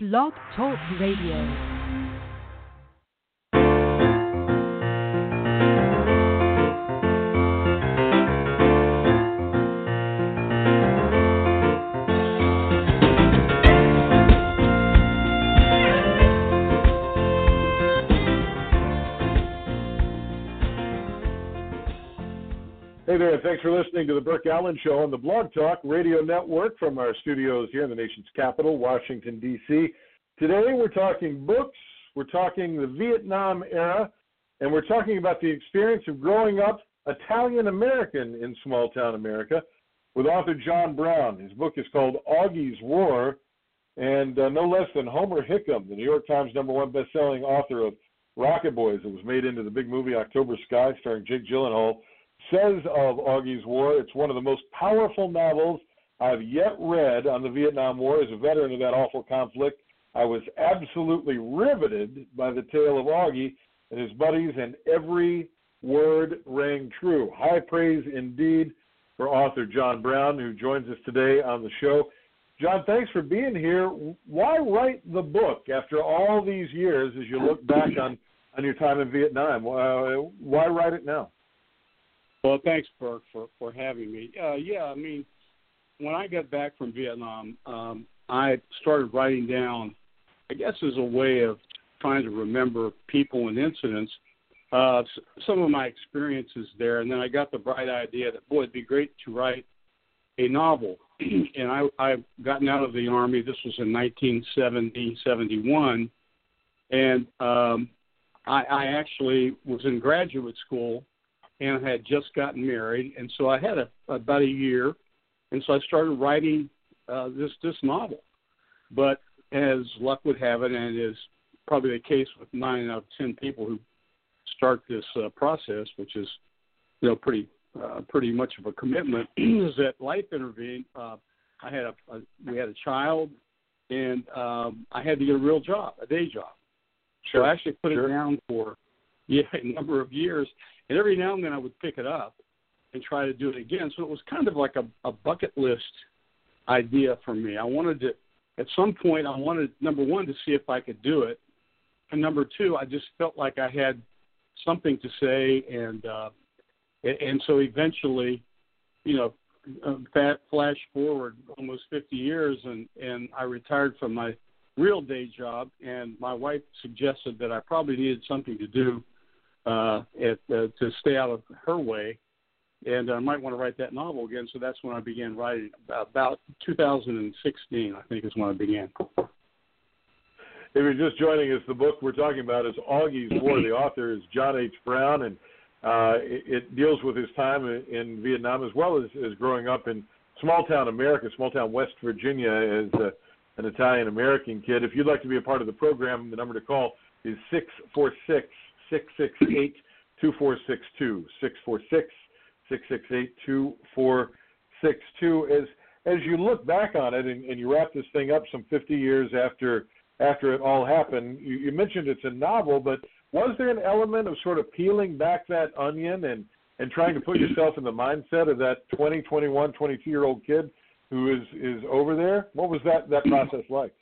Blog Talk Radio. Hey there, thanks for listening to the Burke Allen Show on the Blog Talk Radio Network from our studios here in the nation's capital, Washington, D.C. Today we're talking books, we're talking the Vietnam era, and we're talking about the experience of growing up Italian American in small town America with author John Brown. His book is called Augie's War, and uh, no less than Homer Hickam, the New York Times number one best-selling author of Rocket Boys, that was made into the big movie October Sky starring Jake Gyllenhaal says of Augie's War, it's one of the most powerful novels I've yet read on the Vietnam War. As a veteran of that awful conflict, I was absolutely riveted by the tale of Augie and his buddies, and every word rang true. High praise indeed for author John Brown, who joins us today on the show. John, thanks for being here. Why write the book after all these years as you look back on, on your time in Vietnam? Why write it now? Well, thanks, Burke, for for having me. Uh, yeah, I mean, when I got back from Vietnam, um, I started writing down, I guess, as a way of trying to remember people and incidents, uh, some of my experiences there, and then I got the bright idea that boy, it'd be great to write a novel. and I I've gotten out of the army. This was in 1970, 71, and um, I, I actually was in graduate school and I had just gotten married, and so I had a, about a year, and so I started writing uh, this this novel. But as luck would have it, and is probably the case with nine out of ten people who start this uh, process, which is you know pretty uh, pretty much of a commitment, is that life intervened. Uh, I had a, a we had a child, and um, I had to get a real job, a day job. Sure. So I actually put sure. it down for yeah a number of years, and every now and then I would pick it up and try to do it again. So it was kind of like a, a bucket list idea for me. I wanted to, at some point, I wanted number one to see if I could do it, and number two, I just felt like I had something to say, and uh, and so eventually, you know, uh, flash forward almost 50 years, and and I retired from my real day job, and my wife suggested that I probably needed something to do uh, at, uh, to stay out of her way. And I might want to write that novel again. So that's when I began writing. About 2016, I think, is when I began. If you're just joining us, the book we're talking about is Augie's War. The author is John H. Brown, and uh, it, it deals with his time in, in Vietnam as well as, as growing up in small town America, small town West Virginia, as a, an Italian American kid. If you'd like to be a part of the program, the number to call is six four six 668 2462. 646 668 2462. As as you look back on it and, and you wrap this thing up some 50 years after after it all happened, you, you mentioned it's a novel, but was there an element of sort of peeling back that onion and and trying to put yourself in the mindset of that 20, 21, 22 year old kid who is is over there? What was that that process like?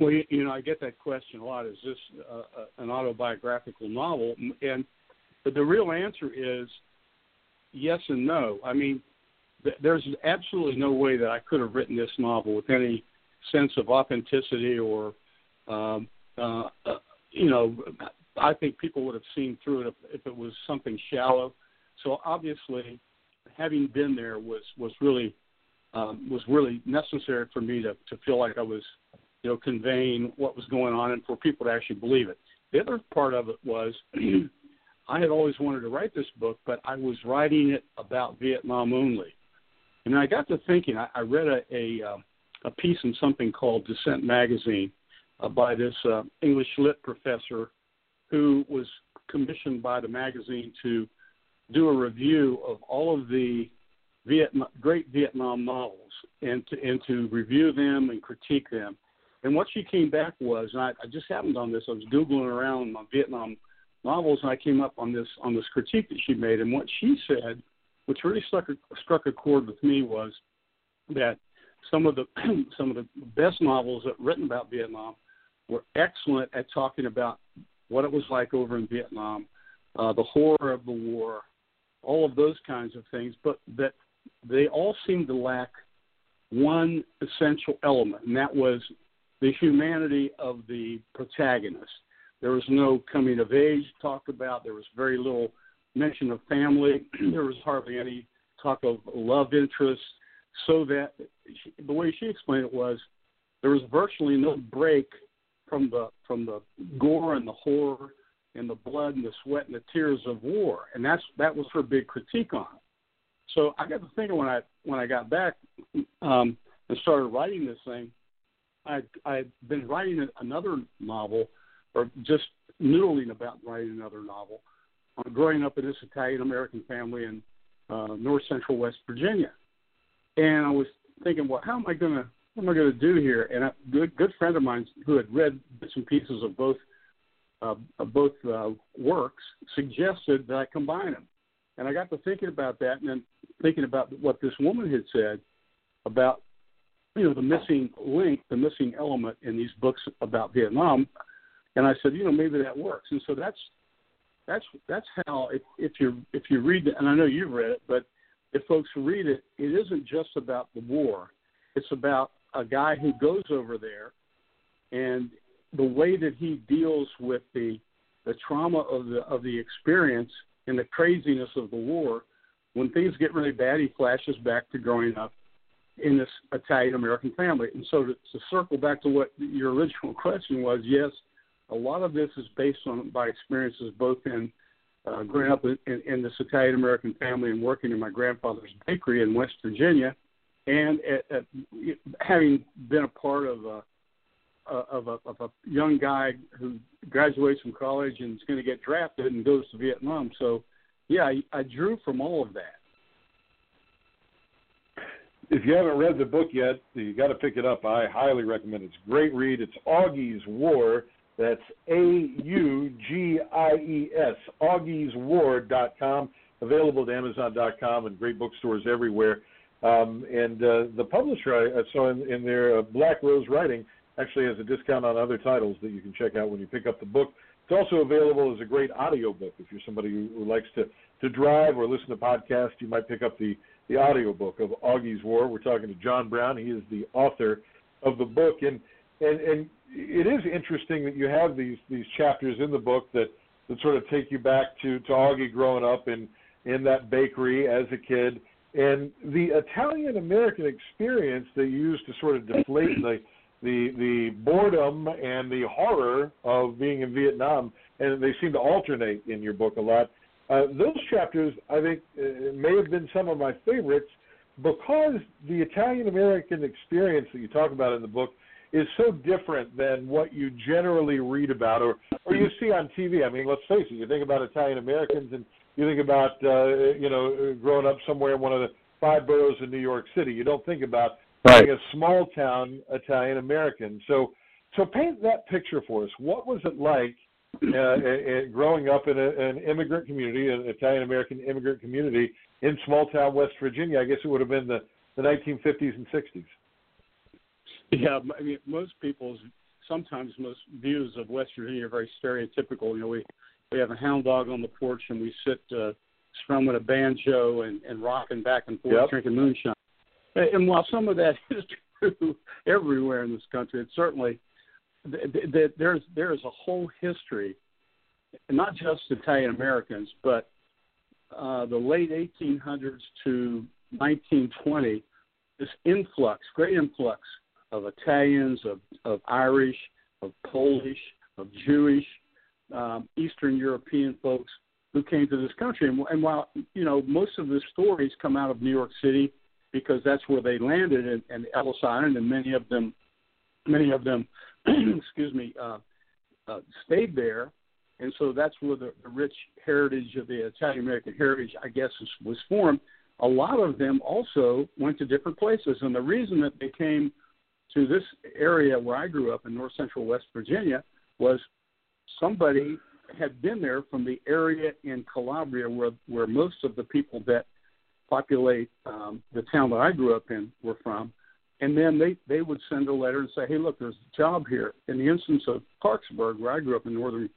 Well, you, you know, I get that question a lot. Is this uh, an autobiographical novel? And but the real answer is yes and no. I mean, th- there's absolutely no way that I could have written this novel with any sense of authenticity or, um, uh, uh, you know, I think people would have seen through it if, if it was something shallow. So obviously, having been there was was really um, was really necessary for me to to feel like I was you know, conveying what was going on and for people to actually believe it. The other part of it was I had always wanted to write this book, but I was writing it about Vietnam only. And I got to thinking, I, I read a, a, uh, a piece in something called Dissent Magazine uh, by this uh, English lit professor who was commissioned by the magazine to do a review of all of the Vietnam, great Vietnam novels and to, and to review them and critique them. And what she came back was, and I, I just happened on this. I was googling around my Vietnam novels, and I came up on this on this critique that she made. And what she said, which really struck a, struck a chord with me, was that some of the some of the best novels that written about Vietnam were excellent at talking about what it was like over in Vietnam, uh, the horror of the war, all of those kinds of things, but that they all seemed to lack one essential element, and that was the humanity of the protagonist. There was no coming of age talked about. There was very little mention of family. there was hardly any talk of love interest. So that she, the way she explained it was there was virtually no break from the from the gore and the horror and the blood and the sweat and the tears of war, and that's that was her big critique on it. So I got to thinking when I when I got back um, and started writing this thing, I I'd been writing another novel, or just noodling about writing another novel, on growing up in this Italian American family in uh, North Central West Virginia, and I was thinking, well, how am I gonna what am I going to do here? And a good good friend of mine who had read bits and pieces of both uh, of both uh, works suggested that I combine them. And I got to thinking about that, and then thinking about what this woman had said about you know the missing link, the missing element in these books about Vietnam. And I said, you know, maybe that works. And so that's that's that's how if, if you if you read it, and I know you've read it, but if folks read it, it isn't just about the war. It's about a guy who goes over there and the way that he deals with the the trauma of the of the experience and the craziness of the war when things get really bad he flashes back to growing up in this Italian American family and so to, to circle back to what your original question was yes a lot of this is based on by experiences both in uh, growing up in, in, in this Italian American family and working in my grandfather's bakery in West Virginia and at, at, having been a part of a of a of a young guy who graduates from college and is going to get drafted and goes to Vietnam. So, yeah, I, I drew from all of that. If you haven't read the book yet, you got to pick it up. I highly recommend it. It's a great read. It's Augie's War. That's A U G I E S. Augie'sWar.com. Available at Amazon.com and great bookstores everywhere. Um, and uh, the publisher, I, saw in, in their uh, Black Rose Writing, actually has a discount on other titles that you can check out when you pick up the book. It's also available as a great audio book. If you're somebody who, who likes to, to drive or listen to podcasts, you might pick up the, the audio book of Augie's War. We're talking to John Brown. He is the author of the book. And, and, and it is interesting that you have these, these chapters in the book that, that sort of take you back to, to Augie growing up in, in that bakery as a kid and the Italian American experience they use to sort of deflate the the the boredom and the horror of being in Vietnam, and they seem to alternate in your book a lot. Uh, those chapters, I think, uh, may have been some of my favorites because the Italian American experience that you talk about in the book is so different than what you generally read about or or you see on TV. I mean, let's face it, you think about Italian Americans and you think about uh, you know growing up somewhere in one of the five boroughs in New York City. You don't think about right. being a small town Italian American. So so paint that picture for us. What was it like uh, growing up in a, an immigrant community, an Italian American immigrant community in small town West Virginia? I guess it would have been the, the 1950s and 60s. Yeah, I mean, most people's sometimes most views of West Virginia are very stereotypical. You know, we we have a hound dog on the porch and we sit uh, strumming a banjo and, and rocking back and forth, yep. drinking moonshine. And while some of that is true everywhere in this country, it's certainly that there's there is a whole history, not just Italian Americans, but uh, the late 1800s to 1920, this influx, great influx of Italians, of, of Irish, of Polish, of Jewish, um, Eastern European folks who came to this country. And, and while you know most of the stories come out of New York City because that's where they landed, and, and Ellis Island, and many of them, many of them, excuse me, uh, uh, stayed there. And so that's where the, the rich heritage of the Italian American heritage, I guess, was, was formed. A lot of them also went to different places, and the reason that they came to this area where I grew up in North Central West Virginia was somebody had been there from the area in Calabria where where most of the people that populate um, the town that I grew up in were from, and then they they would send a letter and say, hey, look, there's a job here. In the instance of Clarksburg, where I grew up in northern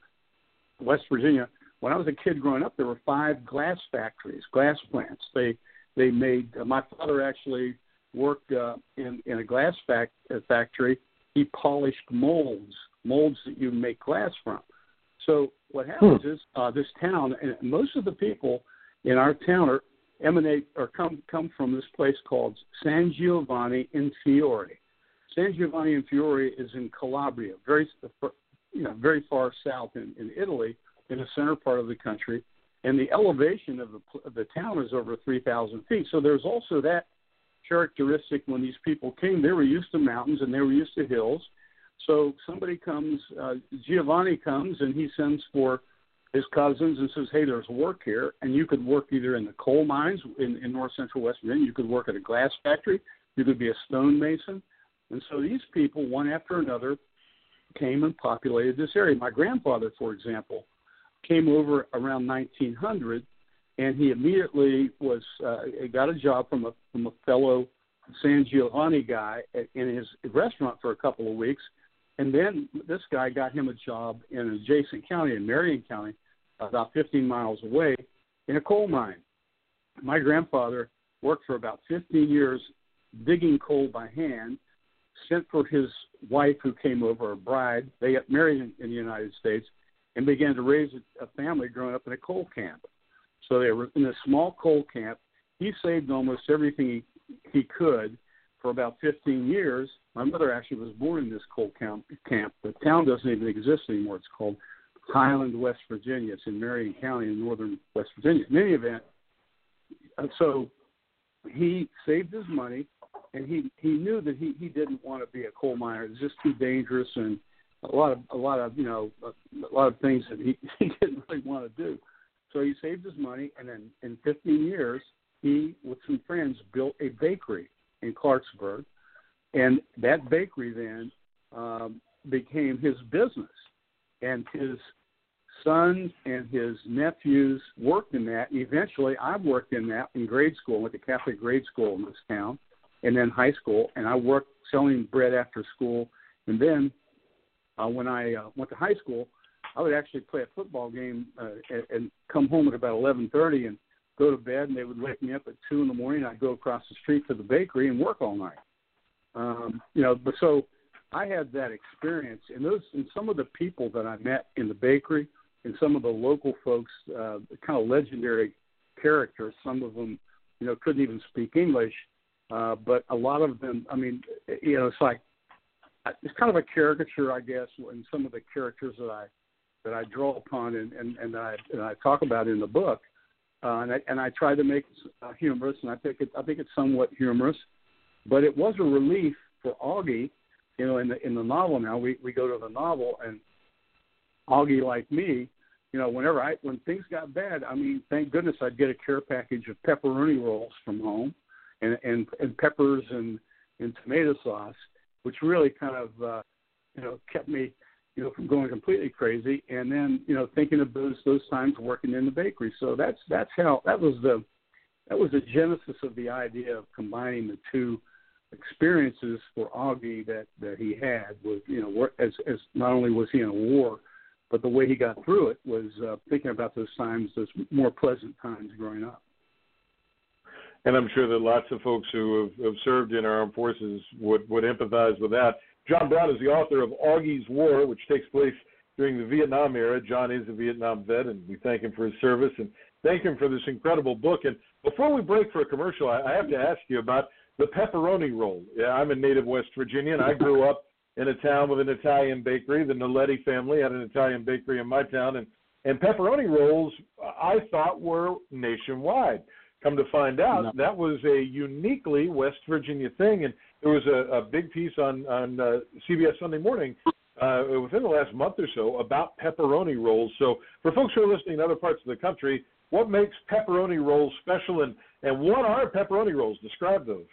West Virginia, when I was a kid growing up, there were five glass factories, glass plants. They they made. Uh, my father actually worked uh, in in a glass fac- uh, factory. He polished molds, molds that you make glass from. So what happens hmm. is uh, this town, and most of the people in our town are emanate or come come from this place called San Giovanni in Fiore. San Giovanni in Fiore is in Calabria, very you know very far south in, in Italy, in the center part of the country, and the elevation of the of the town is over 3,000 feet. So there's also that characteristic when these people came. They were used to mountains and they were used to hills. So somebody comes, uh, Giovanni comes, and he sends for his cousins and says, "Hey, there's work here, and you could work either in the coal mines in, in north central West Virginia. You could work at a glass factory. You could be a stonemason." And so these people, one after another, came and populated this area. My grandfather, for example, came over around 1900, and he immediately was uh, got a job from a from a fellow San Giovanni guy in his restaurant for a couple of weeks, and then this guy got him a job in an adjacent county in Marion County, about 15 miles away in a coal mine. My grandfather worked for about 15 years digging coal by hand, sent for his wife who came over, a bride. They got married in, in the United States and began to raise a, a family growing up in a coal camp. So they were in a small coal camp. He saved almost everything he, he could for about 15 years. My mother actually was born in this coal camp. camp. The town doesn't even exist anymore. It's called Highland, West Virginia. It's in Marion County in northern West Virginia. In any event, uh, so he saved his money, and he he knew that he he didn't want to be a coal miner. It was just too dangerous, and a lot of a lot of you know a, a lot of things that he, he didn't really want to do. So he saved his money, and then in 15 years, he with some friends built a bakery in Clarksburg, and that bakery then um, became his business and his sons and his nephews worked in that. Eventually, I worked in that in grade school, went to Catholic grade school in this town, and then high school. And I worked selling bread after school. And then uh, when I uh, went to high school, I would actually play a football game uh, and, and come home at about 11:30 and go to bed. And they would wake me up at two in the morning. I'd go across the street to the bakery and work all night. Um, you know, but so I had that experience, and those and some of the people that I met in the bakery, and some of the local folks, uh, kind of legendary characters. Some of them, you know, couldn't even speak English, uh, but a lot of them. I mean, you know, it's like it's kind of a caricature, I guess, in some of the characters that I that I draw upon and and, and I and I talk about in the book. Uh, and I and I try to make it uh, humorous, and I think it I think it's somewhat humorous, but it was a relief for Augie you know, in the in the novel now, we we go to the novel and Augie, like me, you know, whenever I when things got bad, I mean, thank goodness I'd get a care package of pepperoni rolls from home, and and and peppers and and tomato sauce, which really kind of uh, you know kept me you know from going completely crazy. And then you know thinking of those those times working in the bakery. So that's that's how that was the that was the genesis of the idea of combining the two experiences for Augie that that he had was you know as as not only was he in a war, but the way he got through it was uh, thinking about those times, those more pleasant times growing up. And I'm sure that lots of folks who have, have served in our armed forces would would empathize with that. John Brown is the author of Augie's War, which takes place during the Vietnam era. John is a Vietnam vet, and we thank him for his service and thank him for this incredible book. And before we break for a commercial, I, I have to ask you about the pepperoni roll. Yeah, I'm a native West Virginian. I grew up in a town with an Italian bakery. The Noletti family had an Italian bakery in my town, and and pepperoni rolls I thought were nationwide. Come to find out, no. that was a uniquely West Virginia thing, and there was a, a big piece on on uh, CBS Sunday Morning uh, within the last month or so about pepperoni rolls. So for folks who are listening in other parts of the country, what makes pepperoni rolls special, and and what are pepperoni rolls? Describe those.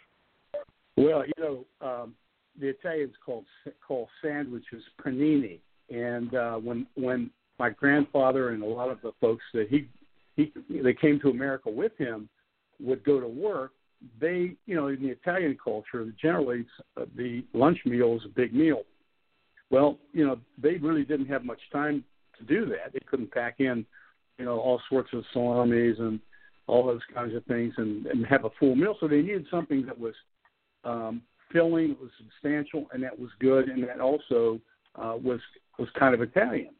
Well, you know, um, the Italians called call sandwiches panini, and uh, when when my grandfather and a lot of the folks that he he they came to America with him would go to work, they, you know, in the Italian culture, generally uh, the lunch meal is a big meal. Well, you know, they really didn't have much time to do that. They couldn't pack in, you know, all sorts of salamis and all those kinds of things and, and have a full meal. So they needed something that was um, filling, was substantial, and that was good, and that also uh, was was kind of Italian.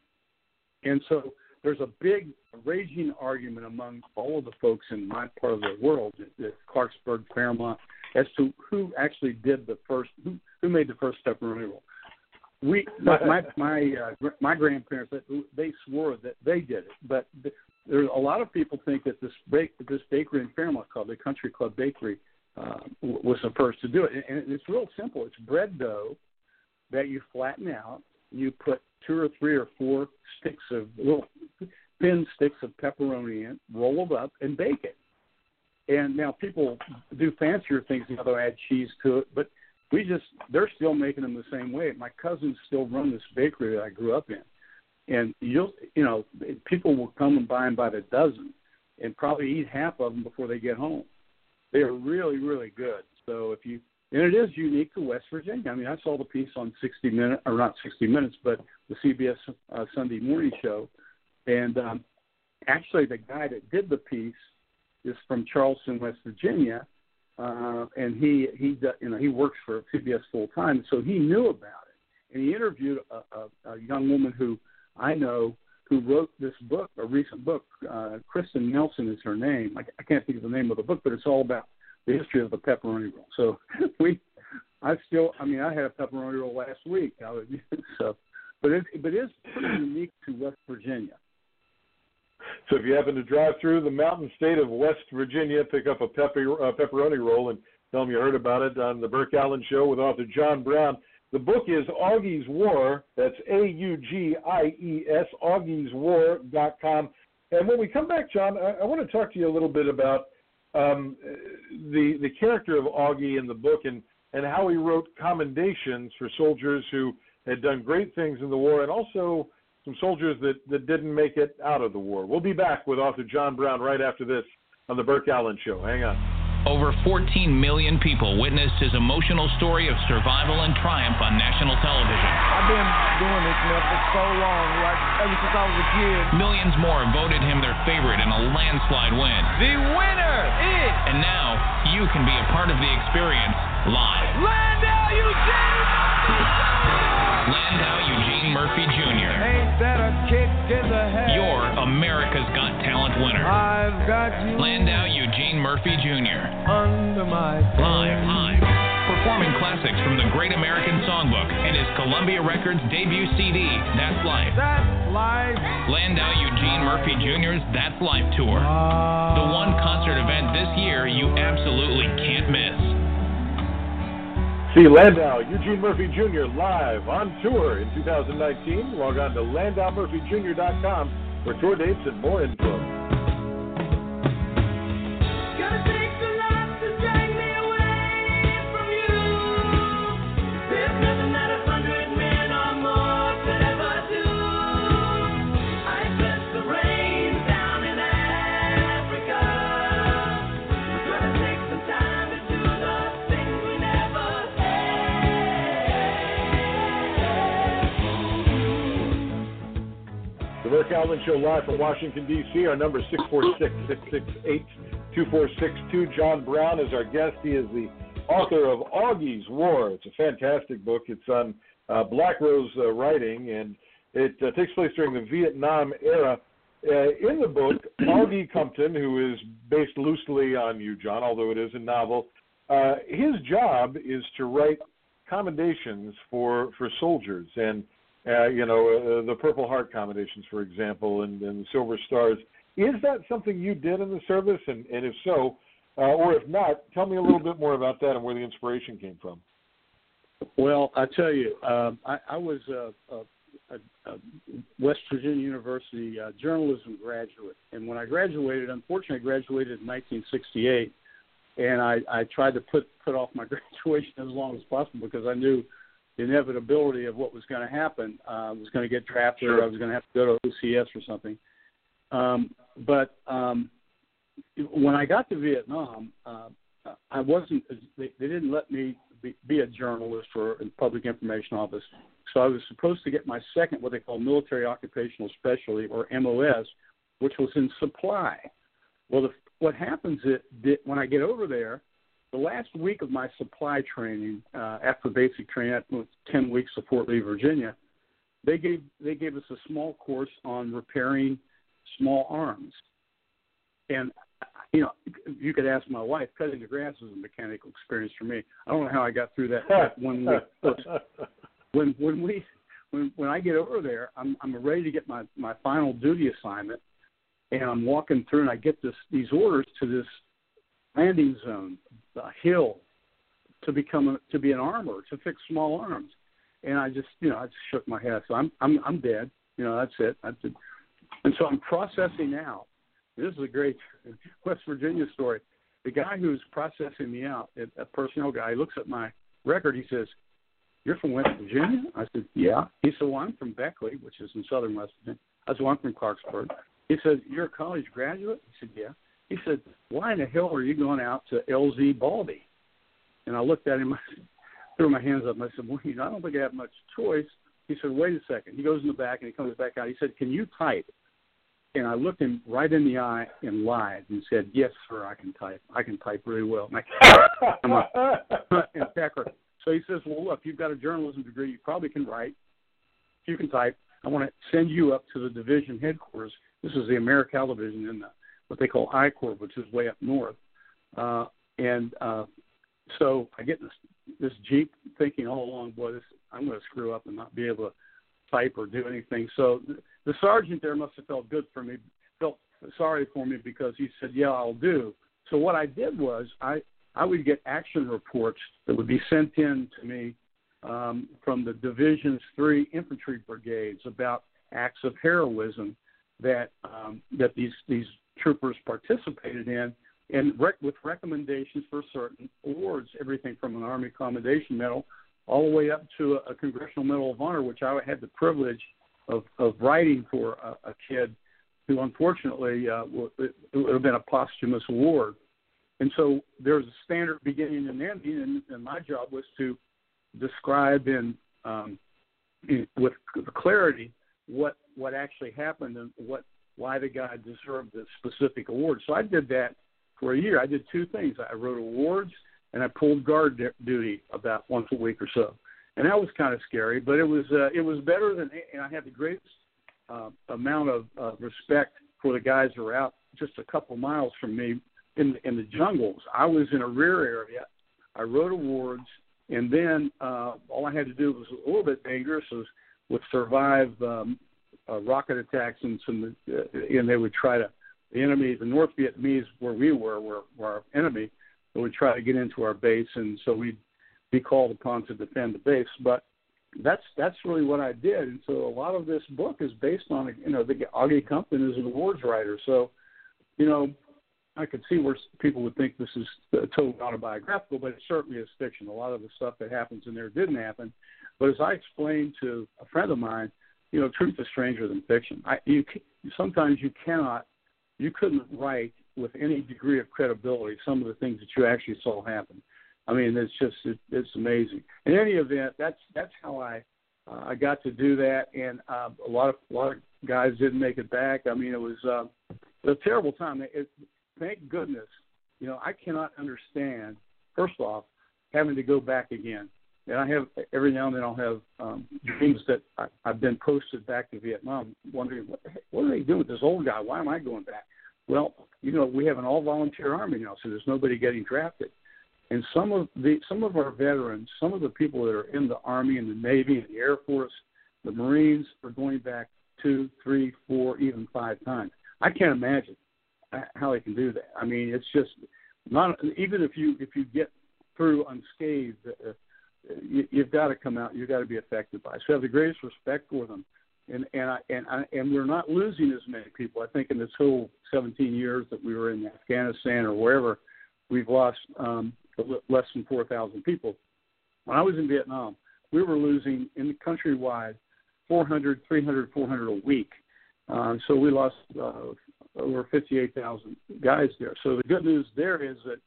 And so there's a big raging argument among all of the folks in my part of the world, the Clarksburg, Fairmont, as to who actually did the first, who, who made the first pepperoni roll. We, my my my, uh, my grandparents, they swore that they did it, but there's a lot of people think that this bake, this bakery in Fairmont called the Country Club Bakery uh, was the first to do it, and it's real simple. It's bread dough that you flatten out. You put two or three or four sticks of little thin sticks of pepperoni in, roll them up, and bake it. And now people do fancier things, know, they'll add cheese to it, but we just they're still making them the same way. My cousins still run this bakery that I grew up in, and you'll you know people will come and buy them by the dozen, and probably eat half of them before they get home. They are really really good. So if you and it is unique to West Virginia. I mean, I saw the piece on 60 Minutes, or not 60 Minutes, but the CBS uh, Sunday Morning Show, and um, actually the guy that did the piece is from Charleston, West Virginia, uh, and he he you know he works for CBS full time, so he knew about it, and he interviewed a, a, a young woman who I know who wrote this book, a recent book. Uh, Kristen Nelson is her name. I, I can't think of the name of the book, but it's all about the history of the pepperoni roll. So we, I still, I mean, I had a pepperoni roll last week. I was, so, but it, but it's pretty unique to West Virginia. So if you happen to drive through the mountain state of West Virginia, pick up a pepper, uh, pepperoni roll and tell them you heard about it on the Burke Allen Show with author John Brown. The book is Augie's War. That's A U G I E S, augieswar.com. And when we come back, John, I, I want to talk to you a little bit about um, the the character of Augie in the book and and how he wrote commendations for soldiers who had done great things in the war and also some soldiers that, that didn't make it out of the war. We'll be back with author John Brown right after this on the Burke Allen Show. Hang on. Over 14 million people witnessed his emotional story of survival and triumph on national television. I've been doing this man for so long, like ever since I was a kid. Millions more voted him their favorite in a landslide win. The winner is. And now you can be a part of the experience live. Landau Eugene. Landau Eugene Murphy Jr. Ain't that a kick in the head? You're America's Got Talent winner. I've got you. Landau Murphy Jr. Under my live, live, performing classics from the Great American Songbook and his Columbia Records debut CD, That's Life. That's life. Landau Eugene Murphy Jr.'s That's Life tour. Ah. The one concert event this year you absolutely can't miss. See Landau, Eugene Murphy Jr. live on tour in 2019. Log on to landaumurphyjr.com for tour dates and more info. Burke Allen Show live from Washington, D.C. Our number is 646-668-2462. John Brown is our guest. He is the author of Augie's War. It's a fantastic book. It's on uh, Black Rose uh, writing, and it uh, takes place during the Vietnam era. Uh, in the book, Augie Cumpton, who is based loosely on you, John, although it is a novel, uh, his job is to write commendations for, for soldiers. And uh, you know, uh, the Purple Heart commendations, for example, and, and the Silver Stars. Is that something you did in the service? And, and if so, uh, or if not, tell me a little bit more about that and where the inspiration came from. Well, I tell you, um, I, I was a, a, a West Virginia University uh, journalism graduate, and when I graduated, unfortunately, I graduated in 1968, and I, I tried to put put off my graduation as long as possible because I knew the inevitability of what was going to happen. Uh, I was going to get drafted, sure. or I was going to have to go to OCS or something. Um, but um, when I got to Vietnam, uh, I wasn't. They, they didn't let me be, be a journalist or a public information office. So I was supposed to get my second, what they call military occupational specialty or MOS, which was in supply. Well, the, what happens is when I get over there, the last week of my supply training, uh, after basic training, after ten weeks of Fort Lee, Virginia, they gave they gave us a small course on repairing small arms, and you know, you could ask my wife. Cutting the grass was a mechanical experience for me. I don't know how I got through that, that one week. When when we when when I get over there, I'm I'm ready to get my my final duty assignment, and I'm walking through, and I get this these orders to this landing zone, a hill, to become a, to be an armor to fix small arms, and I just you know I just shook my head. So I'm I'm I'm dead. You know that's it. That's it. And so I'm processing now this is a great West Virginia story. The guy who's processing me out, a personnel guy, looks at my record. He says, "You're from West Virginia?" I said, "Yeah." He said, "Well, I'm from Beckley, which is in southern West Virginia." I said, "Well, I'm from Clarksburg." He said, "You're a college graduate?" He said, "Yeah." He said, "Why in the hell are you going out to LZ Baldy?" And I looked at him, I threw my hands up, and I said, "Well, you know, I don't think I have much choice." He said, "Wait a second. He goes in the back and he comes back out. He said, "Can you type?" and I looked him right in the eye and lied and said, "Yes, sir, I can type. I can type really well." And Packer. So he says, "Well, look, you've got a journalism degree. You probably can write. You can type. I want to send you up to the division headquarters. This is the Americal division in the what they call I Corps, which is way up north. Uh, and uh, so I get this this Jeep thinking all along, boy, this I'm going to screw up and not be able to type or do anything. So the sergeant there must have felt good for me, felt sorry for me because he said, "Yeah, I'll do." So what I did was I I would get action reports that would be sent in to me um, from the division's three infantry brigades about acts of heroism that um, that these these troopers participated in, and rec- with recommendations for certain awards, everything from an Army Commendation Medal all the way up to a, a Congressional Medal of Honor, which I had the privilege of, of writing for a, a kid who unfortunately uh, it, it would have been a posthumous award. And so there's a standard beginning and ending, and, and my job was to describe in, um, in with clarity what what actually happened and what why the guy deserved the specific award. So I did that for a year. I did two things. I wrote awards and I pulled guard duty about once a week or so and that was kind of scary. But it was uh, it was better than, and I had the greatest uh, amount of uh, respect for the guys who were out just a couple miles from me in in the jungles. I was in a rear area. I wrote awards, and then uh, all I had to do was a little bit dangerous was would survive um, uh, rocket attacks and some, uh, and they would try to the enemy, the North Vietnamese, where we were, were, were our enemy. They would try to get into our base, and so we'd be called upon to defend the base. But that's that's really what I did, and so a lot of this book is based on you know the Augie Cumpton is an awards writer, so you know I could see where people would think this is totally autobiographical, but it certainly is fiction. A lot of the stuff that happens in there didn't happen, but as I explained to a friend of mine, you know, truth is stranger than fiction. I, you sometimes you cannot, you couldn't write with any degree of credibility some of the things that you actually saw happen. I mean, it's just it, it's amazing. In any event, that's that's how I uh, I got to do that, and uh, a lot of a lot of guys didn't make it back. I mean, it was uh, a terrible time. It, thank goodness, you know, I cannot understand. First off, having to go back again, and I have every now and then I'll have um, dreams that I, I've been posted back to Vietnam, wondering what what are they doing with this old guy? Why am I going back? Well, you know, we have an all volunteer army now, so there's nobody getting drafted. And some of the some of our veterans, some of the people that are in the Army and the Navy and the Air Force, the Marines are going back two, three, four, even five times. I can't imagine how they can do that. I mean, it's just not even if you if you get through unscathed, uh, you, you've got to come out. You've got to be affected by. It. So I have the greatest respect for them, and and I and I and we're not losing as many people. I think in this whole 17 years that we were in Afghanistan or wherever, we've lost um, less than 4,000 people. When I was in Vietnam, we were losing in the countrywide 400, 300, 400 a week. Um, so we lost uh, over 58,000 guys there. So the good news there is that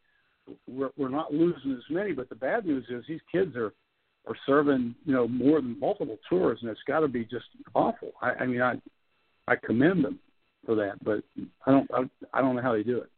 we're, we're not losing as many. But the bad news is these kids are are serving you know more than multiple tours, and it's got to be just awful. I, I mean, I I commend them for that, but I don't I, I don't know how they do it.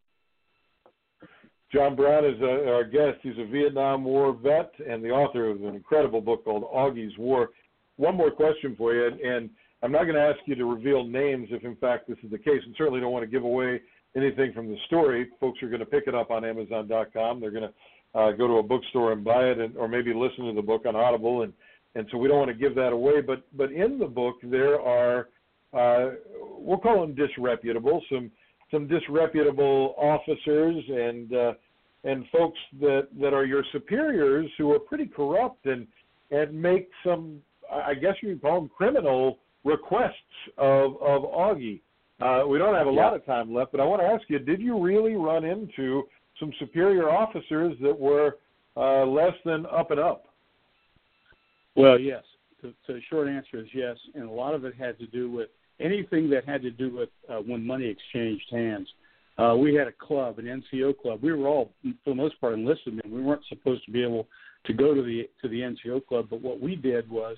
John Brown is a, our guest. He's a Vietnam War vet and the author of an incredible book called Augie's War. One more question for you, and I'm not going to ask you to reveal names if, in fact, this is the case, and certainly don't want to give away anything from the story. Folks are going to pick it up on Amazon.com. They're going to uh, go to a bookstore and buy it, and, or maybe listen to the book on Audible, and and so we don't want to give that away. But but in the book there are uh, we'll call them disreputable some some disreputable officers and uh, and folks that that are your superiors who are pretty corrupt and and make some I guess you would call them criminal requests of of Augie. Uh, we don't have a yeah. lot of time left, but I want to ask you: Did you really run into some superior officers that were uh, less than up and up? Well, yes. The, the short answer is yes, and a lot of it had to do with anything that had to do with uh, when money exchanged hands. Uh, we had a club, an NCO club. We were all, for the most part, enlisted men. We weren't supposed to be able to go to the to the NCO club, but what we did was,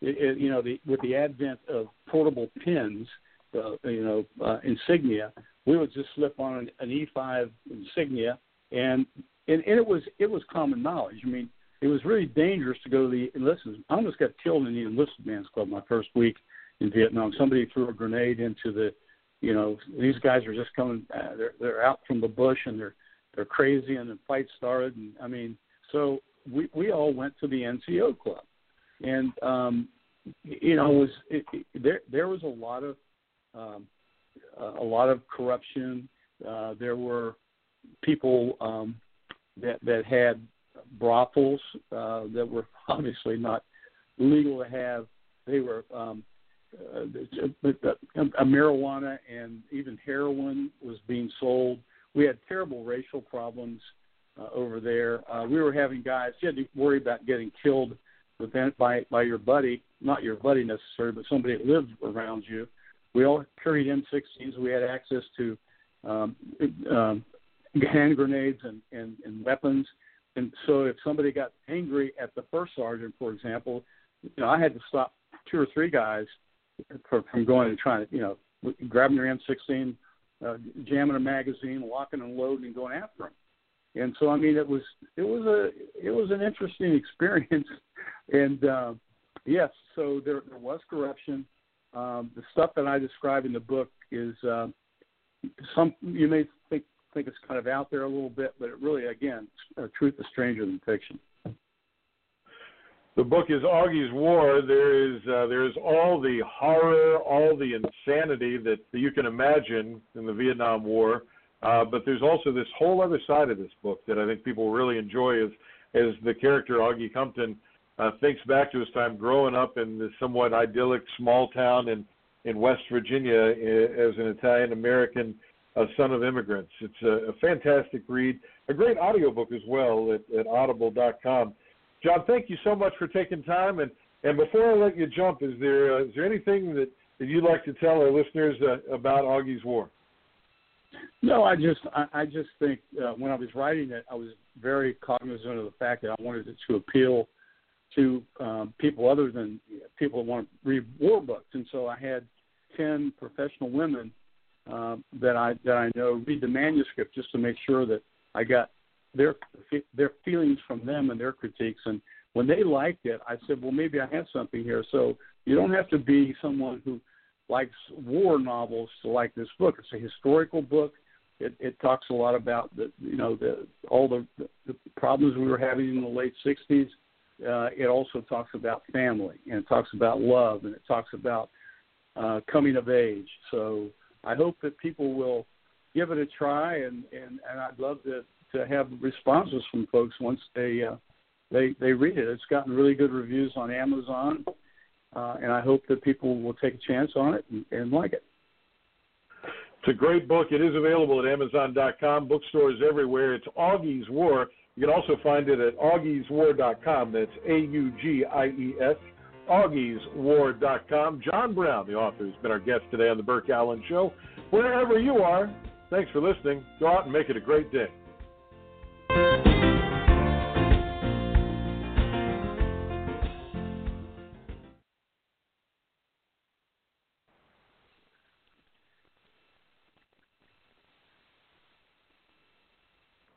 it, it, you know, the, with the advent of portable pins, uh, you know, uh, insignia, we would just slip on an, an E5 insignia, and, and and it was it was common knowledge. I mean, it was really dangerous to go to the enlisted. I almost got killed in the enlisted man's club my first week in Vietnam. Somebody threw a grenade into the, you know, these guys are just coming. Uh, they're they're out from the bush and they're they're crazy and the fight started. And I mean, so we we all went to the NCO club, and um, you know, it was it, it, there there was a lot of um, a lot of corruption. Uh, there were people um, that that had brothels uh, that were obviously not legal to have. They were um, uh, a marijuana and even heroin was being sold. We had terrible racial problems uh, over there. Uh, we were having guys. You had to worry about getting killed within, by by your buddy, not your buddy necessarily, but somebody that lived around you. We all carried M16s. We had access to um, um, hand grenades and, and, and weapons. And so, if somebody got angry at the first sergeant, for example, you know, I had to stop two or three guys from going and trying to, you know, grabbing their M16, uh, jamming a magazine, locking and loading, and going after them. And so, I mean, it was it was a it was an interesting experience, and uh, yes, so there there was corruption. Um, the stuff that I describe in the book is uh, some you may think think it's kind of out there a little bit, but it really, again, truth is stranger than fiction. The book is Augie's War. There is uh, there is all the horror, all the insanity that you can imagine in the Vietnam War. Uh, but there's also this whole other side of this book that I think people really enjoy as as the character Augie Cumpton uh, thinks back to his time growing up in this somewhat idyllic small town in in West Virginia as an Italian American uh, son of immigrants. It's a, a fantastic read, a great audiobook as well at, at audible.com. John, thank you so much for taking time. And, and before I let you jump, is there uh, is there anything that, that you'd like to tell our listeners uh, about Augie's War? No, I just I, I just think uh, when I was writing it, I was very cognizant of the fact that I wanted it to appeal to um, people other than people that want to read war books, and so I had ten professional women um, that I that I know read the manuscript just to make sure that I got their their feelings from them and their critiques. And when they liked it, I said, well, maybe I have something here. So you don't have to be someone who likes war novels to like this book. It's a historical book. It, it talks a lot about the you know the all the, the problems we were having in the late '60s. Uh, it also talks about family and it talks about love and it talks about uh, coming of age. So I hope that people will give it a try and and, and I'd love to to have responses from folks once they uh, they they read it. It's gotten really good reviews on Amazon, uh, and I hope that people will take a chance on it and, and like it. It's a great book. It is available at Amazon.com, bookstores everywhere. It's Augie's War. You can also find it at augieswar.com. That's A U G I E S, augieswar.com. John Brown, the author, has been our guest today on the Burke Allen Show. Wherever you are, thanks for listening. Go out and make it a great day.